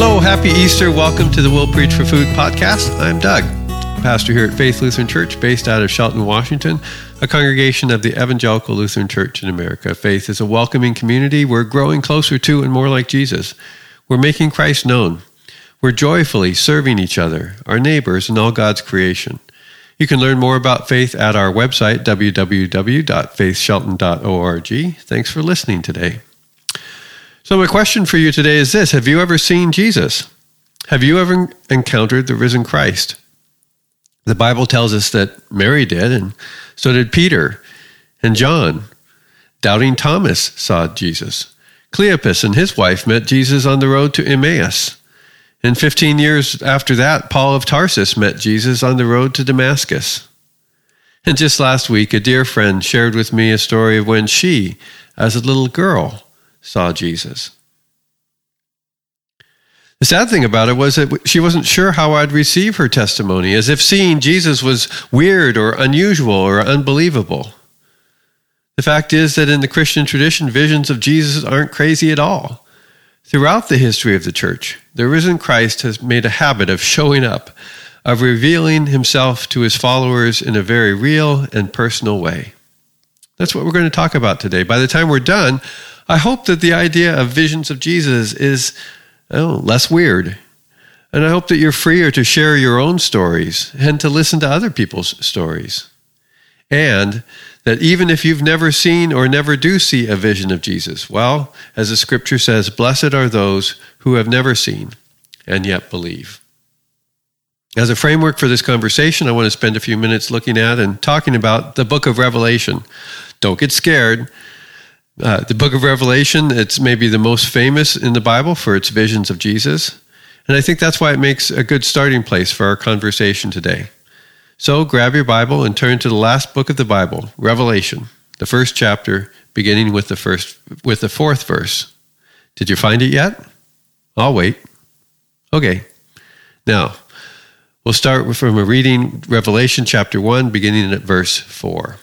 Hello, happy Easter. Welcome to the Will Preach for Food podcast. I'm Doug, pastor here at Faith Lutheran Church, based out of Shelton, Washington, a congregation of the Evangelical Lutheran Church in America. Faith is a welcoming community. We're growing closer to and more like Jesus. We're making Christ known. We're joyfully serving each other, our neighbors, and all God's creation. You can learn more about faith at our website, www.faithshelton.org. Thanks for listening today. So, my question for you today is this Have you ever seen Jesus? Have you ever encountered the risen Christ? The Bible tells us that Mary did, and so did Peter and John. Doubting Thomas saw Jesus. Cleopas and his wife met Jesus on the road to Emmaus. And 15 years after that, Paul of Tarsus met Jesus on the road to Damascus. And just last week, a dear friend shared with me a story of when she, as a little girl, saw Jesus. The sad thing about it was that she wasn't sure how I'd receive her testimony, as if seeing Jesus was weird or unusual or unbelievable. The fact is that in the Christian tradition, visions of Jesus aren't crazy at all. Throughout the history of the church, the risen Christ has made a habit of showing up, of revealing himself to his followers in a very real and personal way. That's what we're going to talk about today. By the time we're done, I hope that the idea of visions of Jesus is oh, less weird. And I hope that you're freer to share your own stories and to listen to other people's stories. And that even if you've never seen or never do see a vision of Jesus, well, as the scripture says, blessed are those who have never seen and yet believe. As a framework for this conversation, I want to spend a few minutes looking at and talking about the book of Revelation. Don't get scared. Uh, the book of Revelation, it's maybe the most famous in the Bible for its visions of Jesus. And I think that's why it makes a good starting place for our conversation today. So grab your Bible and turn to the last book of the Bible, Revelation, the first chapter, beginning with the first with the fourth verse. Did you find it yet? I'll wait. Okay. Now, we'll start from a reading Revelation chapter 1 beginning at verse 4.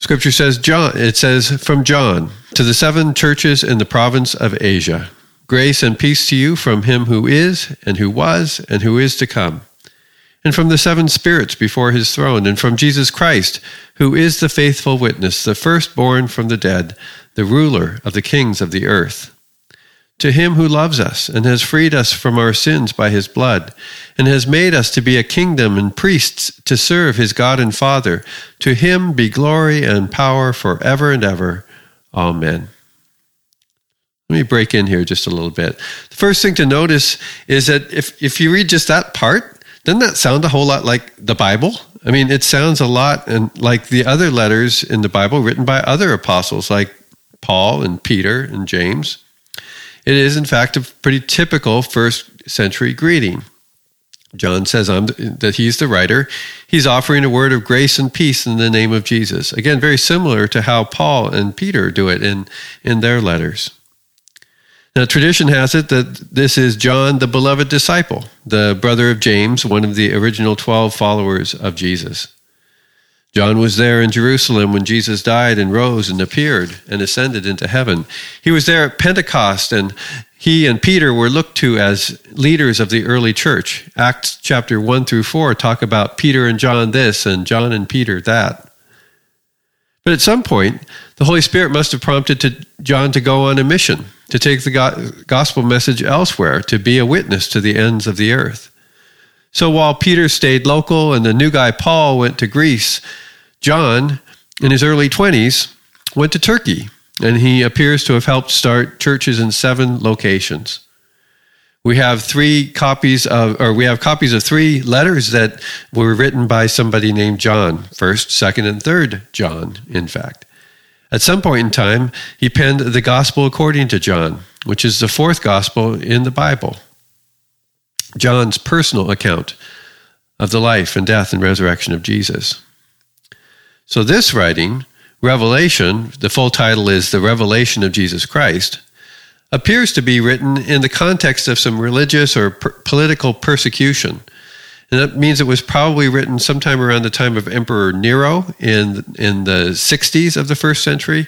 Scripture says, John, it says from John to the seven churches in the province of Asia, grace and peace to you from him who is, and who was, and who is to come, and from the seven spirits before his throne, and from Jesus Christ, who is the faithful witness, the firstborn from the dead, the ruler of the kings of the earth to him who loves us and has freed us from our sins by his blood, and has made us to be a kingdom and priests to serve his God and Father, to him be glory and power forever and ever. Amen. Let me break in here just a little bit. The first thing to notice is that if, if you read just that part, doesn't that sound a whole lot like the Bible? I mean, it sounds a lot and like the other letters in the Bible written by other apostles like Paul and Peter and James. It is, in fact, a pretty typical first century greeting. John says that he's the writer. He's offering a word of grace and peace in the name of Jesus. Again, very similar to how Paul and Peter do it in, in their letters. Now, tradition has it that this is John, the beloved disciple, the brother of James, one of the original 12 followers of Jesus. John was there in Jerusalem when Jesus died and rose and appeared and ascended into heaven. He was there at Pentecost, and he and Peter were looked to as leaders of the early church. Acts chapter 1 through 4 talk about Peter and John this and John and Peter that. But at some point, the Holy Spirit must have prompted to John to go on a mission, to take the gospel message elsewhere, to be a witness to the ends of the earth. So while Peter stayed local and the new guy Paul went to Greece, John, in his early 20s, went to Turkey, and he appears to have helped start churches in seven locations. We have three copies of, or we have copies of three letters that were written by somebody named John, first, second, and third John, in fact. At some point in time, he penned the Gospel according to John, which is the fourth Gospel in the Bible. John's personal account of the life and death and resurrection of Jesus. So, this writing, Revelation, the full title is The Revelation of Jesus Christ, appears to be written in the context of some religious or per- political persecution. And that means it was probably written sometime around the time of Emperor Nero in, in the 60s of the first century,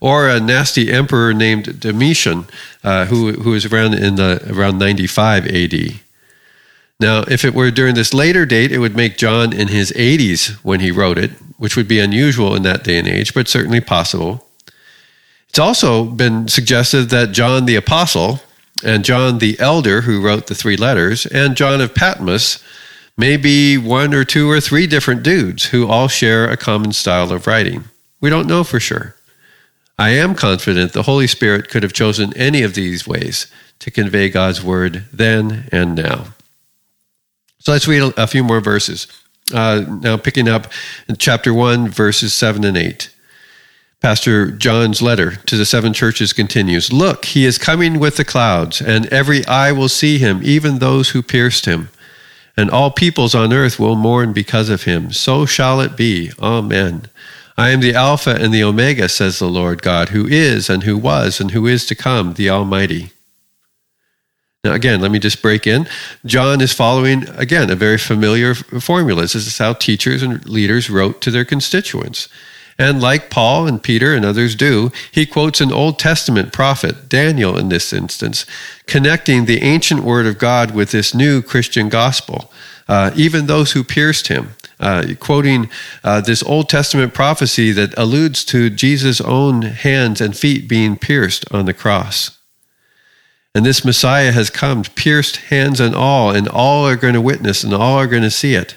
or a nasty emperor named Domitian, uh, who, who was around in the, around 95 AD. Now, if it were during this later date, it would make John in his 80s when he wrote it, which would be unusual in that day and age, but certainly possible. It's also been suggested that John the Apostle and John the Elder, who wrote the three letters, and John of Patmos may be one or two or three different dudes who all share a common style of writing. We don't know for sure. I am confident the Holy Spirit could have chosen any of these ways to convey God's word then and now. So let's read a few more verses. Uh, now, picking up in chapter 1, verses 7 and 8. Pastor John's letter to the seven churches continues Look, he is coming with the clouds, and every eye will see him, even those who pierced him. And all peoples on earth will mourn because of him. So shall it be. Amen. I am the Alpha and the Omega, says the Lord God, who is, and who was, and who is to come, the Almighty. Now, again, let me just break in. John is following, again, a very familiar formula. This is how teachers and leaders wrote to their constituents. And like Paul and Peter and others do, he quotes an Old Testament prophet, Daniel in this instance, connecting the ancient word of God with this new Christian gospel. Uh, even those who pierced him, uh, quoting uh, this Old Testament prophecy that alludes to Jesus' own hands and feet being pierced on the cross. And this Messiah has come, pierced hands and all, and all are going to witness and all are going to see it.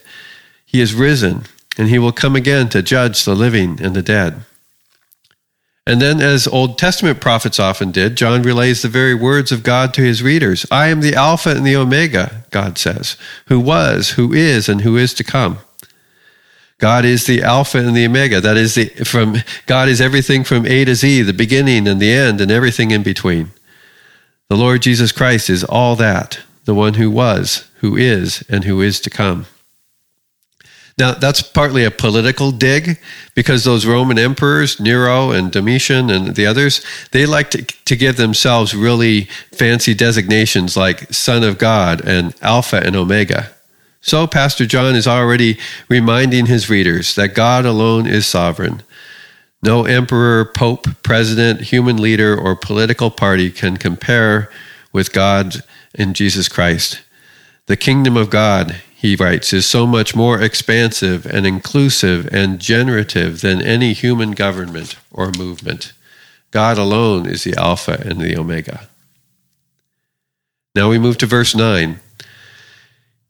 He is risen and he will come again to judge the living and the dead. And then, as Old Testament prophets often did, John relays the very words of God to his readers I am the Alpha and the Omega, God says, who was, who is, and who is to come. God is the Alpha and the Omega. That is the from God is everything from A to Z, the beginning and the end, and everything in between. The Lord Jesus Christ is all that, the one who was, who is, and who is to come. Now, that's partly a political dig because those Roman emperors, Nero and Domitian and the others, they like to, to give themselves really fancy designations like Son of God and Alpha and Omega. So, Pastor John is already reminding his readers that God alone is sovereign. No emperor, pope, president, human leader, or political party can compare with God in Jesus Christ. The kingdom of God, he writes, is so much more expansive and inclusive and generative than any human government or movement. God alone is the Alpha and the Omega. Now we move to verse 9.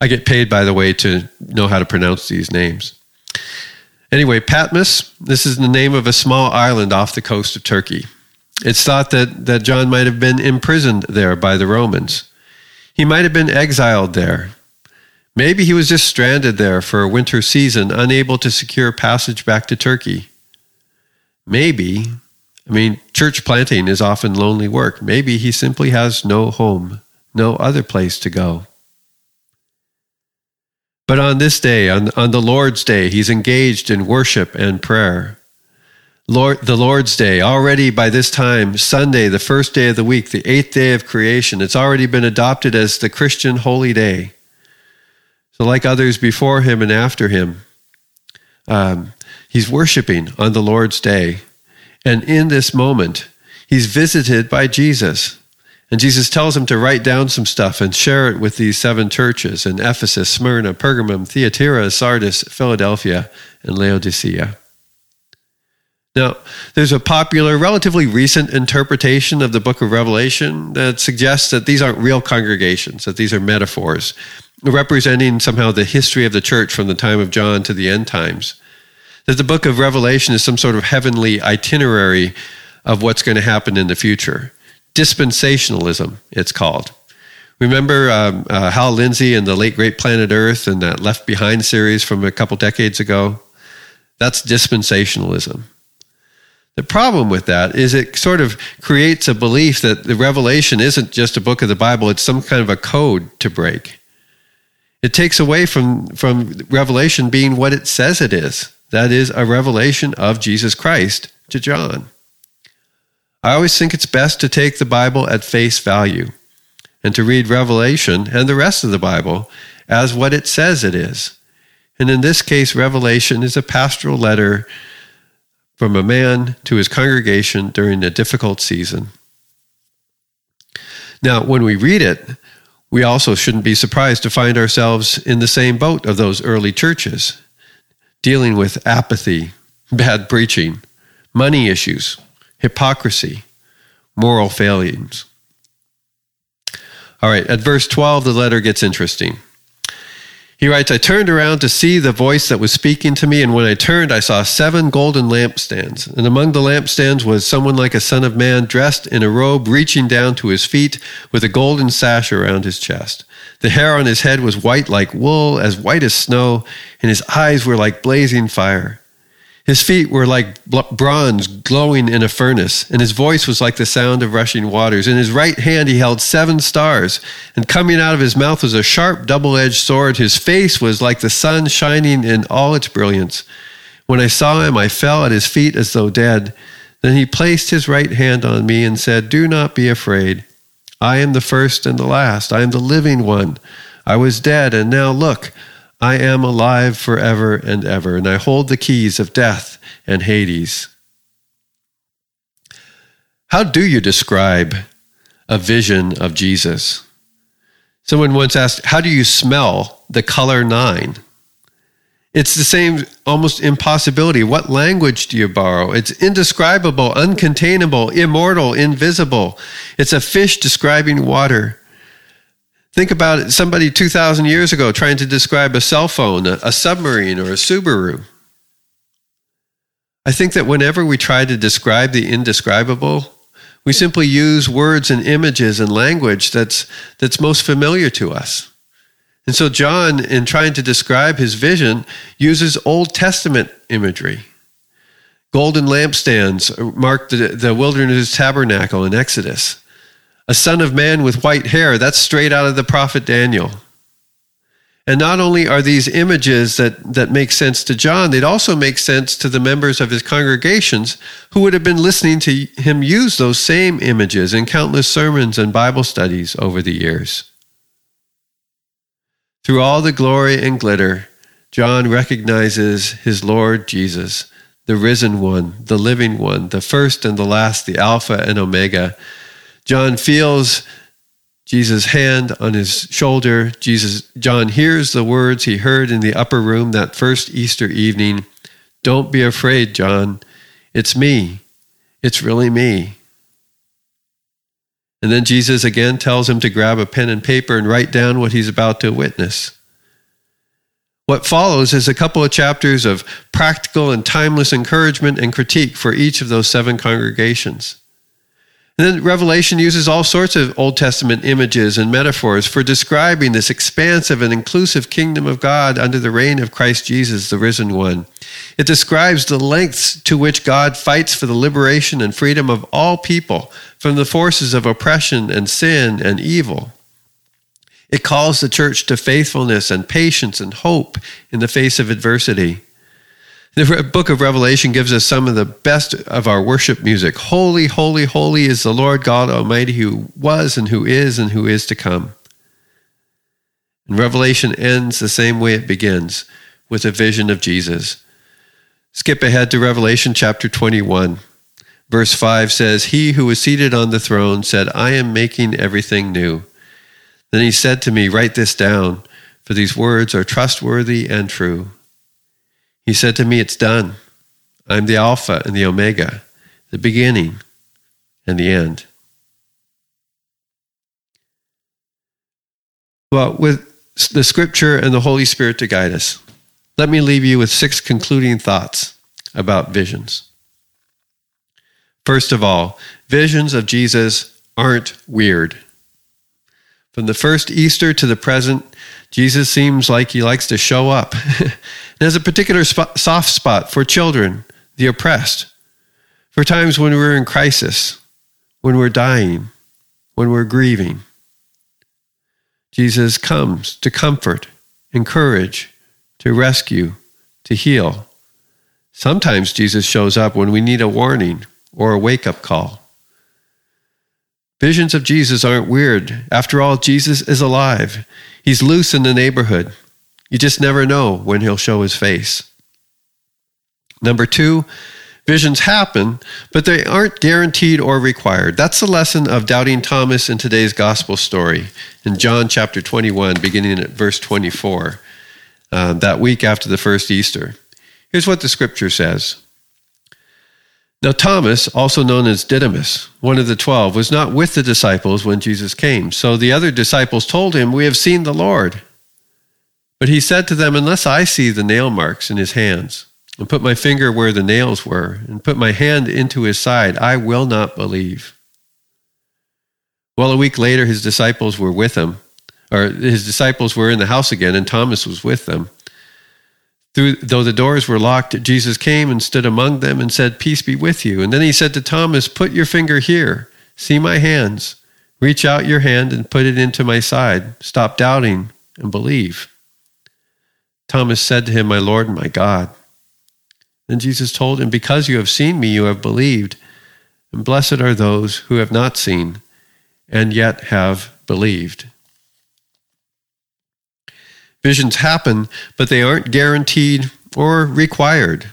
I get paid, by the way, to know how to pronounce these names. Anyway, Patmos, this is the name of a small island off the coast of Turkey. It's thought that, that John might have been imprisoned there by the Romans. He might have been exiled there. Maybe he was just stranded there for a winter season, unable to secure passage back to Turkey. Maybe, I mean, church planting is often lonely work. Maybe he simply has no home, no other place to go. But on this day, on, on the Lord's day, he's engaged in worship and prayer. Lord, the Lord's Day, already by this time, Sunday, the first day of the week, the eighth day of creation, it's already been adopted as the Christian holy day. So, like others before him and after him, um, he's worshiping on the Lord's Day. And in this moment, he's visited by Jesus. And Jesus tells him to write down some stuff and share it with these seven churches in Ephesus, Smyrna, Pergamum, Thyatira, Sardis, Philadelphia, and Laodicea. Now, there's a popular, relatively recent interpretation of the book of Revelation that suggests that these aren't real congregations, that these are metaphors, representing somehow the history of the church from the time of John to the end times. That the book of Revelation is some sort of heavenly itinerary of what's going to happen in the future. Dispensationalism, it's called. Remember um, uh, Hal Lindsey and the late great Planet Earth and that Left Behind series from a couple decades ago? That's dispensationalism The problem with that is it sort of creates a belief that the Revelation isn't just a book of the Bible, it's some kind of a code to break. It takes away from, from Revelation being what it says it is that is, a revelation of Jesus Christ to John. I always think it's best to take the Bible at face value and to read Revelation and the rest of the Bible as what it says it is. And in this case, Revelation is a pastoral letter from a man to his congregation during a difficult season. Now, when we read it, we also shouldn't be surprised to find ourselves in the same boat of those early churches, dealing with apathy, bad preaching, money issues, hypocrisy, moral failings. All right, at verse 12, the letter gets interesting. He writes, I turned around to see the voice that was speaking to me, and when I turned, I saw seven golden lampstands. And among the lampstands was someone like a son of man, dressed in a robe reaching down to his feet, with a golden sash around his chest. The hair on his head was white like wool, as white as snow, and his eyes were like blazing fire. His feet were like bronze glowing in a furnace, and his voice was like the sound of rushing waters. In his right hand he held seven stars, and coming out of his mouth was a sharp double edged sword. His face was like the sun shining in all its brilliance. When I saw him, I fell at his feet as though dead. Then he placed his right hand on me and said, Do not be afraid. I am the first and the last. I am the living one. I was dead, and now look, I am alive forever and ever, and I hold the keys of death and Hades. How do you describe a vision of Jesus? Someone once asked, How do you smell the color nine? It's the same almost impossibility. What language do you borrow? It's indescribable, uncontainable, immortal, invisible. It's a fish describing water. Think about it, somebody 2,000 years ago trying to describe a cell phone, a, a submarine, or a Subaru. I think that whenever we try to describe the indescribable, we simply use words and images and language that's, that's most familiar to us. And so, John, in trying to describe his vision, uses Old Testament imagery. Golden lampstands mark the, the wilderness tabernacle in Exodus a son of man with white hair. That's straight out of the prophet Daniel. And not only are these images that, that make sense to John, they'd also make sense to the members of his congregations who would have been listening to him use those same images in countless sermons and Bible studies over the years. Through all the glory and glitter, John recognizes his Lord Jesus, the risen one, the living one, the first and the last, the Alpha and Omega, John feels Jesus' hand on his shoulder. Jesus, John hears the words he heard in the upper room that first Easter evening. Don't be afraid, John. It's me. It's really me. And then Jesus again tells him to grab a pen and paper and write down what he's about to witness. What follows is a couple of chapters of practical and timeless encouragement and critique for each of those seven congregations. And then Revelation uses all sorts of Old Testament images and metaphors for describing this expansive and inclusive kingdom of God under the reign of Christ Jesus, the risen one. It describes the lengths to which God fights for the liberation and freedom of all people from the forces of oppression and sin and evil. It calls the church to faithfulness and patience and hope in the face of adversity. The book of Revelation gives us some of the best of our worship music. Holy, holy, holy is the Lord God Almighty who was and who is and who is to come. And Revelation ends the same way it begins with a vision of Jesus. Skip ahead to Revelation chapter 21. Verse 5 says, He who was seated on the throne said, I am making everything new. Then he said to me, Write this down, for these words are trustworthy and true. He said to me, It's done. I'm the Alpha and the Omega, the beginning and the end. Well, with the scripture and the Holy Spirit to guide us, let me leave you with six concluding thoughts about visions. First of all, visions of Jesus aren't weird. From the first Easter to the present, Jesus seems like he likes to show up has a particular soft spot for children, the oppressed, for times when we're in crisis, when we're dying, when we're grieving. Jesus comes to comfort, encourage, to rescue, to heal. Sometimes Jesus shows up when we need a warning or a wake up call. Visions of Jesus aren't weird. After all, Jesus is alive. He's loose in the neighborhood. You just never know when he'll show his face. Number two, visions happen, but they aren't guaranteed or required. That's the lesson of doubting Thomas in today's gospel story in John chapter 21, beginning at verse 24, uh, that week after the first Easter. Here's what the scripture says. Now, Thomas, also known as Didymus, one of the twelve, was not with the disciples when Jesus came. So the other disciples told him, We have seen the Lord. But he said to them, Unless I see the nail marks in his hands, and put my finger where the nails were, and put my hand into his side, I will not believe. Well, a week later, his disciples were with him, or his disciples were in the house again, and Thomas was with them. Through, though the doors were locked, Jesus came and stood among them and said, Peace be with you. And then he said to Thomas, Put your finger here. See my hands. Reach out your hand and put it into my side. Stop doubting and believe. Thomas said to him, My Lord and my God. Then Jesus told him, Because you have seen me, you have believed. And blessed are those who have not seen and yet have believed. Visions happen, but they aren't guaranteed or required.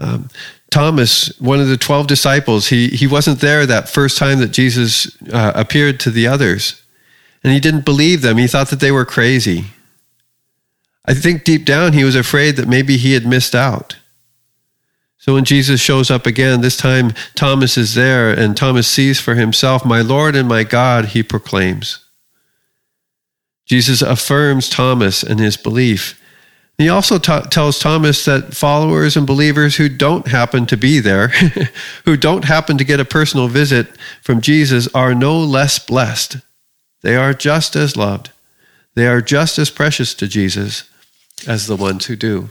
Um, Thomas, one of the 12 disciples, he, he wasn't there that first time that Jesus uh, appeared to the others. And he didn't believe them. He thought that they were crazy. I think deep down he was afraid that maybe he had missed out. So when Jesus shows up again, this time Thomas is there, and Thomas sees for himself, My Lord and my God, he proclaims. Jesus affirms Thomas and his belief. He also t- tells Thomas that followers and believers who don't happen to be there, who don't happen to get a personal visit from Jesus, are no less blessed. They are just as loved. They are just as precious to Jesus as the ones who do.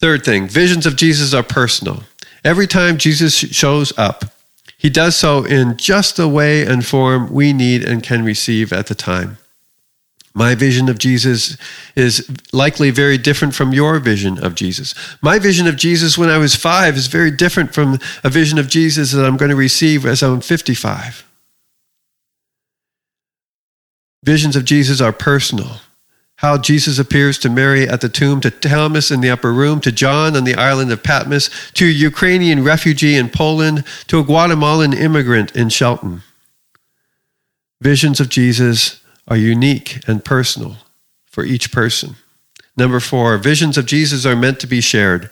Third thing visions of Jesus are personal. Every time Jesus shows up, he does so in just the way and form we need and can receive at the time. My vision of Jesus is likely very different from your vision of Jesus. My vision of Jesus when I was five is very different from a vision of Jesus that I'm going to receive as I'm 55. Visions of Jesus are personal. How Jesus appears to Mary at the tomb, to Thomas in the upper room, to John on the island of Patmos, to a Ukrainian refugee in Poland, to a Guatemalan immigrant in Shelton. Visions of Jesus are unique and personal for each person. Number four, visions of Jesus are meant to be shared.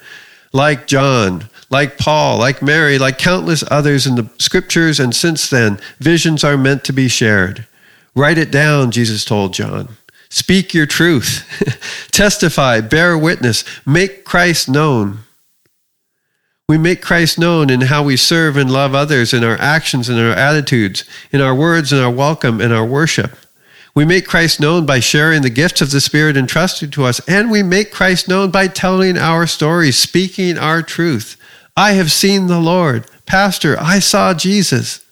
Like John, like Paul, like Mary, like countless others in the scriptures and since then, visions are meant to be shared. Write it down, Jesus told John. Speak your truth. Testify, bear witness, make Christ known. We make Christ known in how we serve and love others, in our actions and our attitudes, in our words and our welcome and our worship. We make Christ known by sharing the gifts of the Spirit entrusted to us, and we make Christ known by telling our stories, speaking our truth. I have seen the Lord. Pastor, I saw Jesus.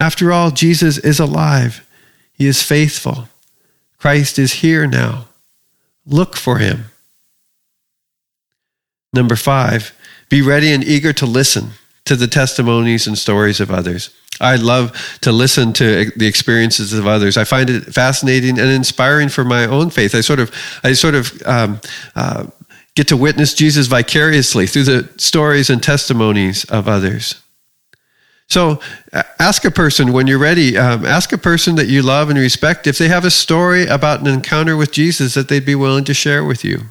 After all, Jesus is alive. He is faithful. Christ is here now. Look for him. Number five, be ready and eager to listen to the testimonies and stories of others. I love to listen to the experiences of others. I find it fascinating and inspiring for my own faith. I sort of, I sort of um, uh, get to witness Jesus vicariously through the stories and testimonies of others. So ask a person when you're ready, um, ask a person that you love and respect if they have a story about an encounter with Jesus that they'd be willing to share with you. And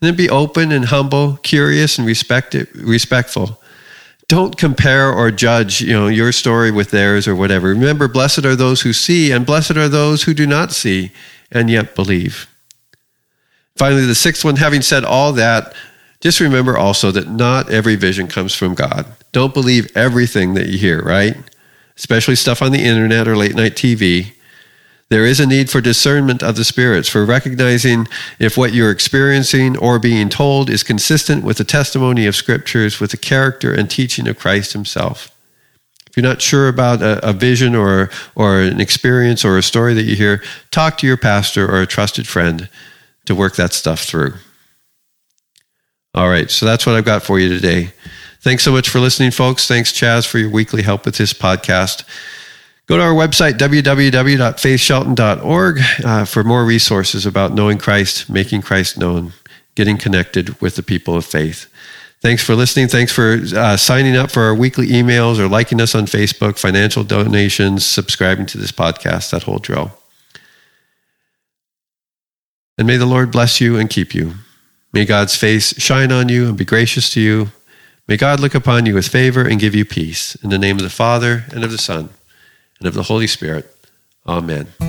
then be open and humble, curious and respect respectful. Don't compare or judge you know your story with theirs or whatever. Remember blessed are those who see and blessed are those who do not see and yet believe. Finally the sixth one having said all that just remember also that not every vision comes from god don't believe everything that you hear right especially stuff on the internet or late night tv There is a need for discernment of the spirits, for recognizing if what you're experiencing or being told is consistent with the testimony of scriptures, with the character and teaching of Christ himself. If you're not sure about a, a vision or, or an experience or a story that you hear, talk to your pastor or a trusted friend to work that stuff through. All right, so that's what I've got for you today. Thanks so much for listening, folks. Thanks, Chaz, for your weekly help with this podcast. Go to our website, www.faithshelton.org, uh, for more resources about knowing Christ, making Christ known, getting connected with the people of faith. Thanks for listening. Thanks for uh, signing up for our weekly emails or liking us on Facebook, financial donations, subscribing to this podcast, that whole drill. And may the Lord bless you and keep you. May God's face shine on you and be gracious to you. May God look upon you with favor and give you peace. In the name of the Father, and of the Son, and of the Holy Spirit. Amen.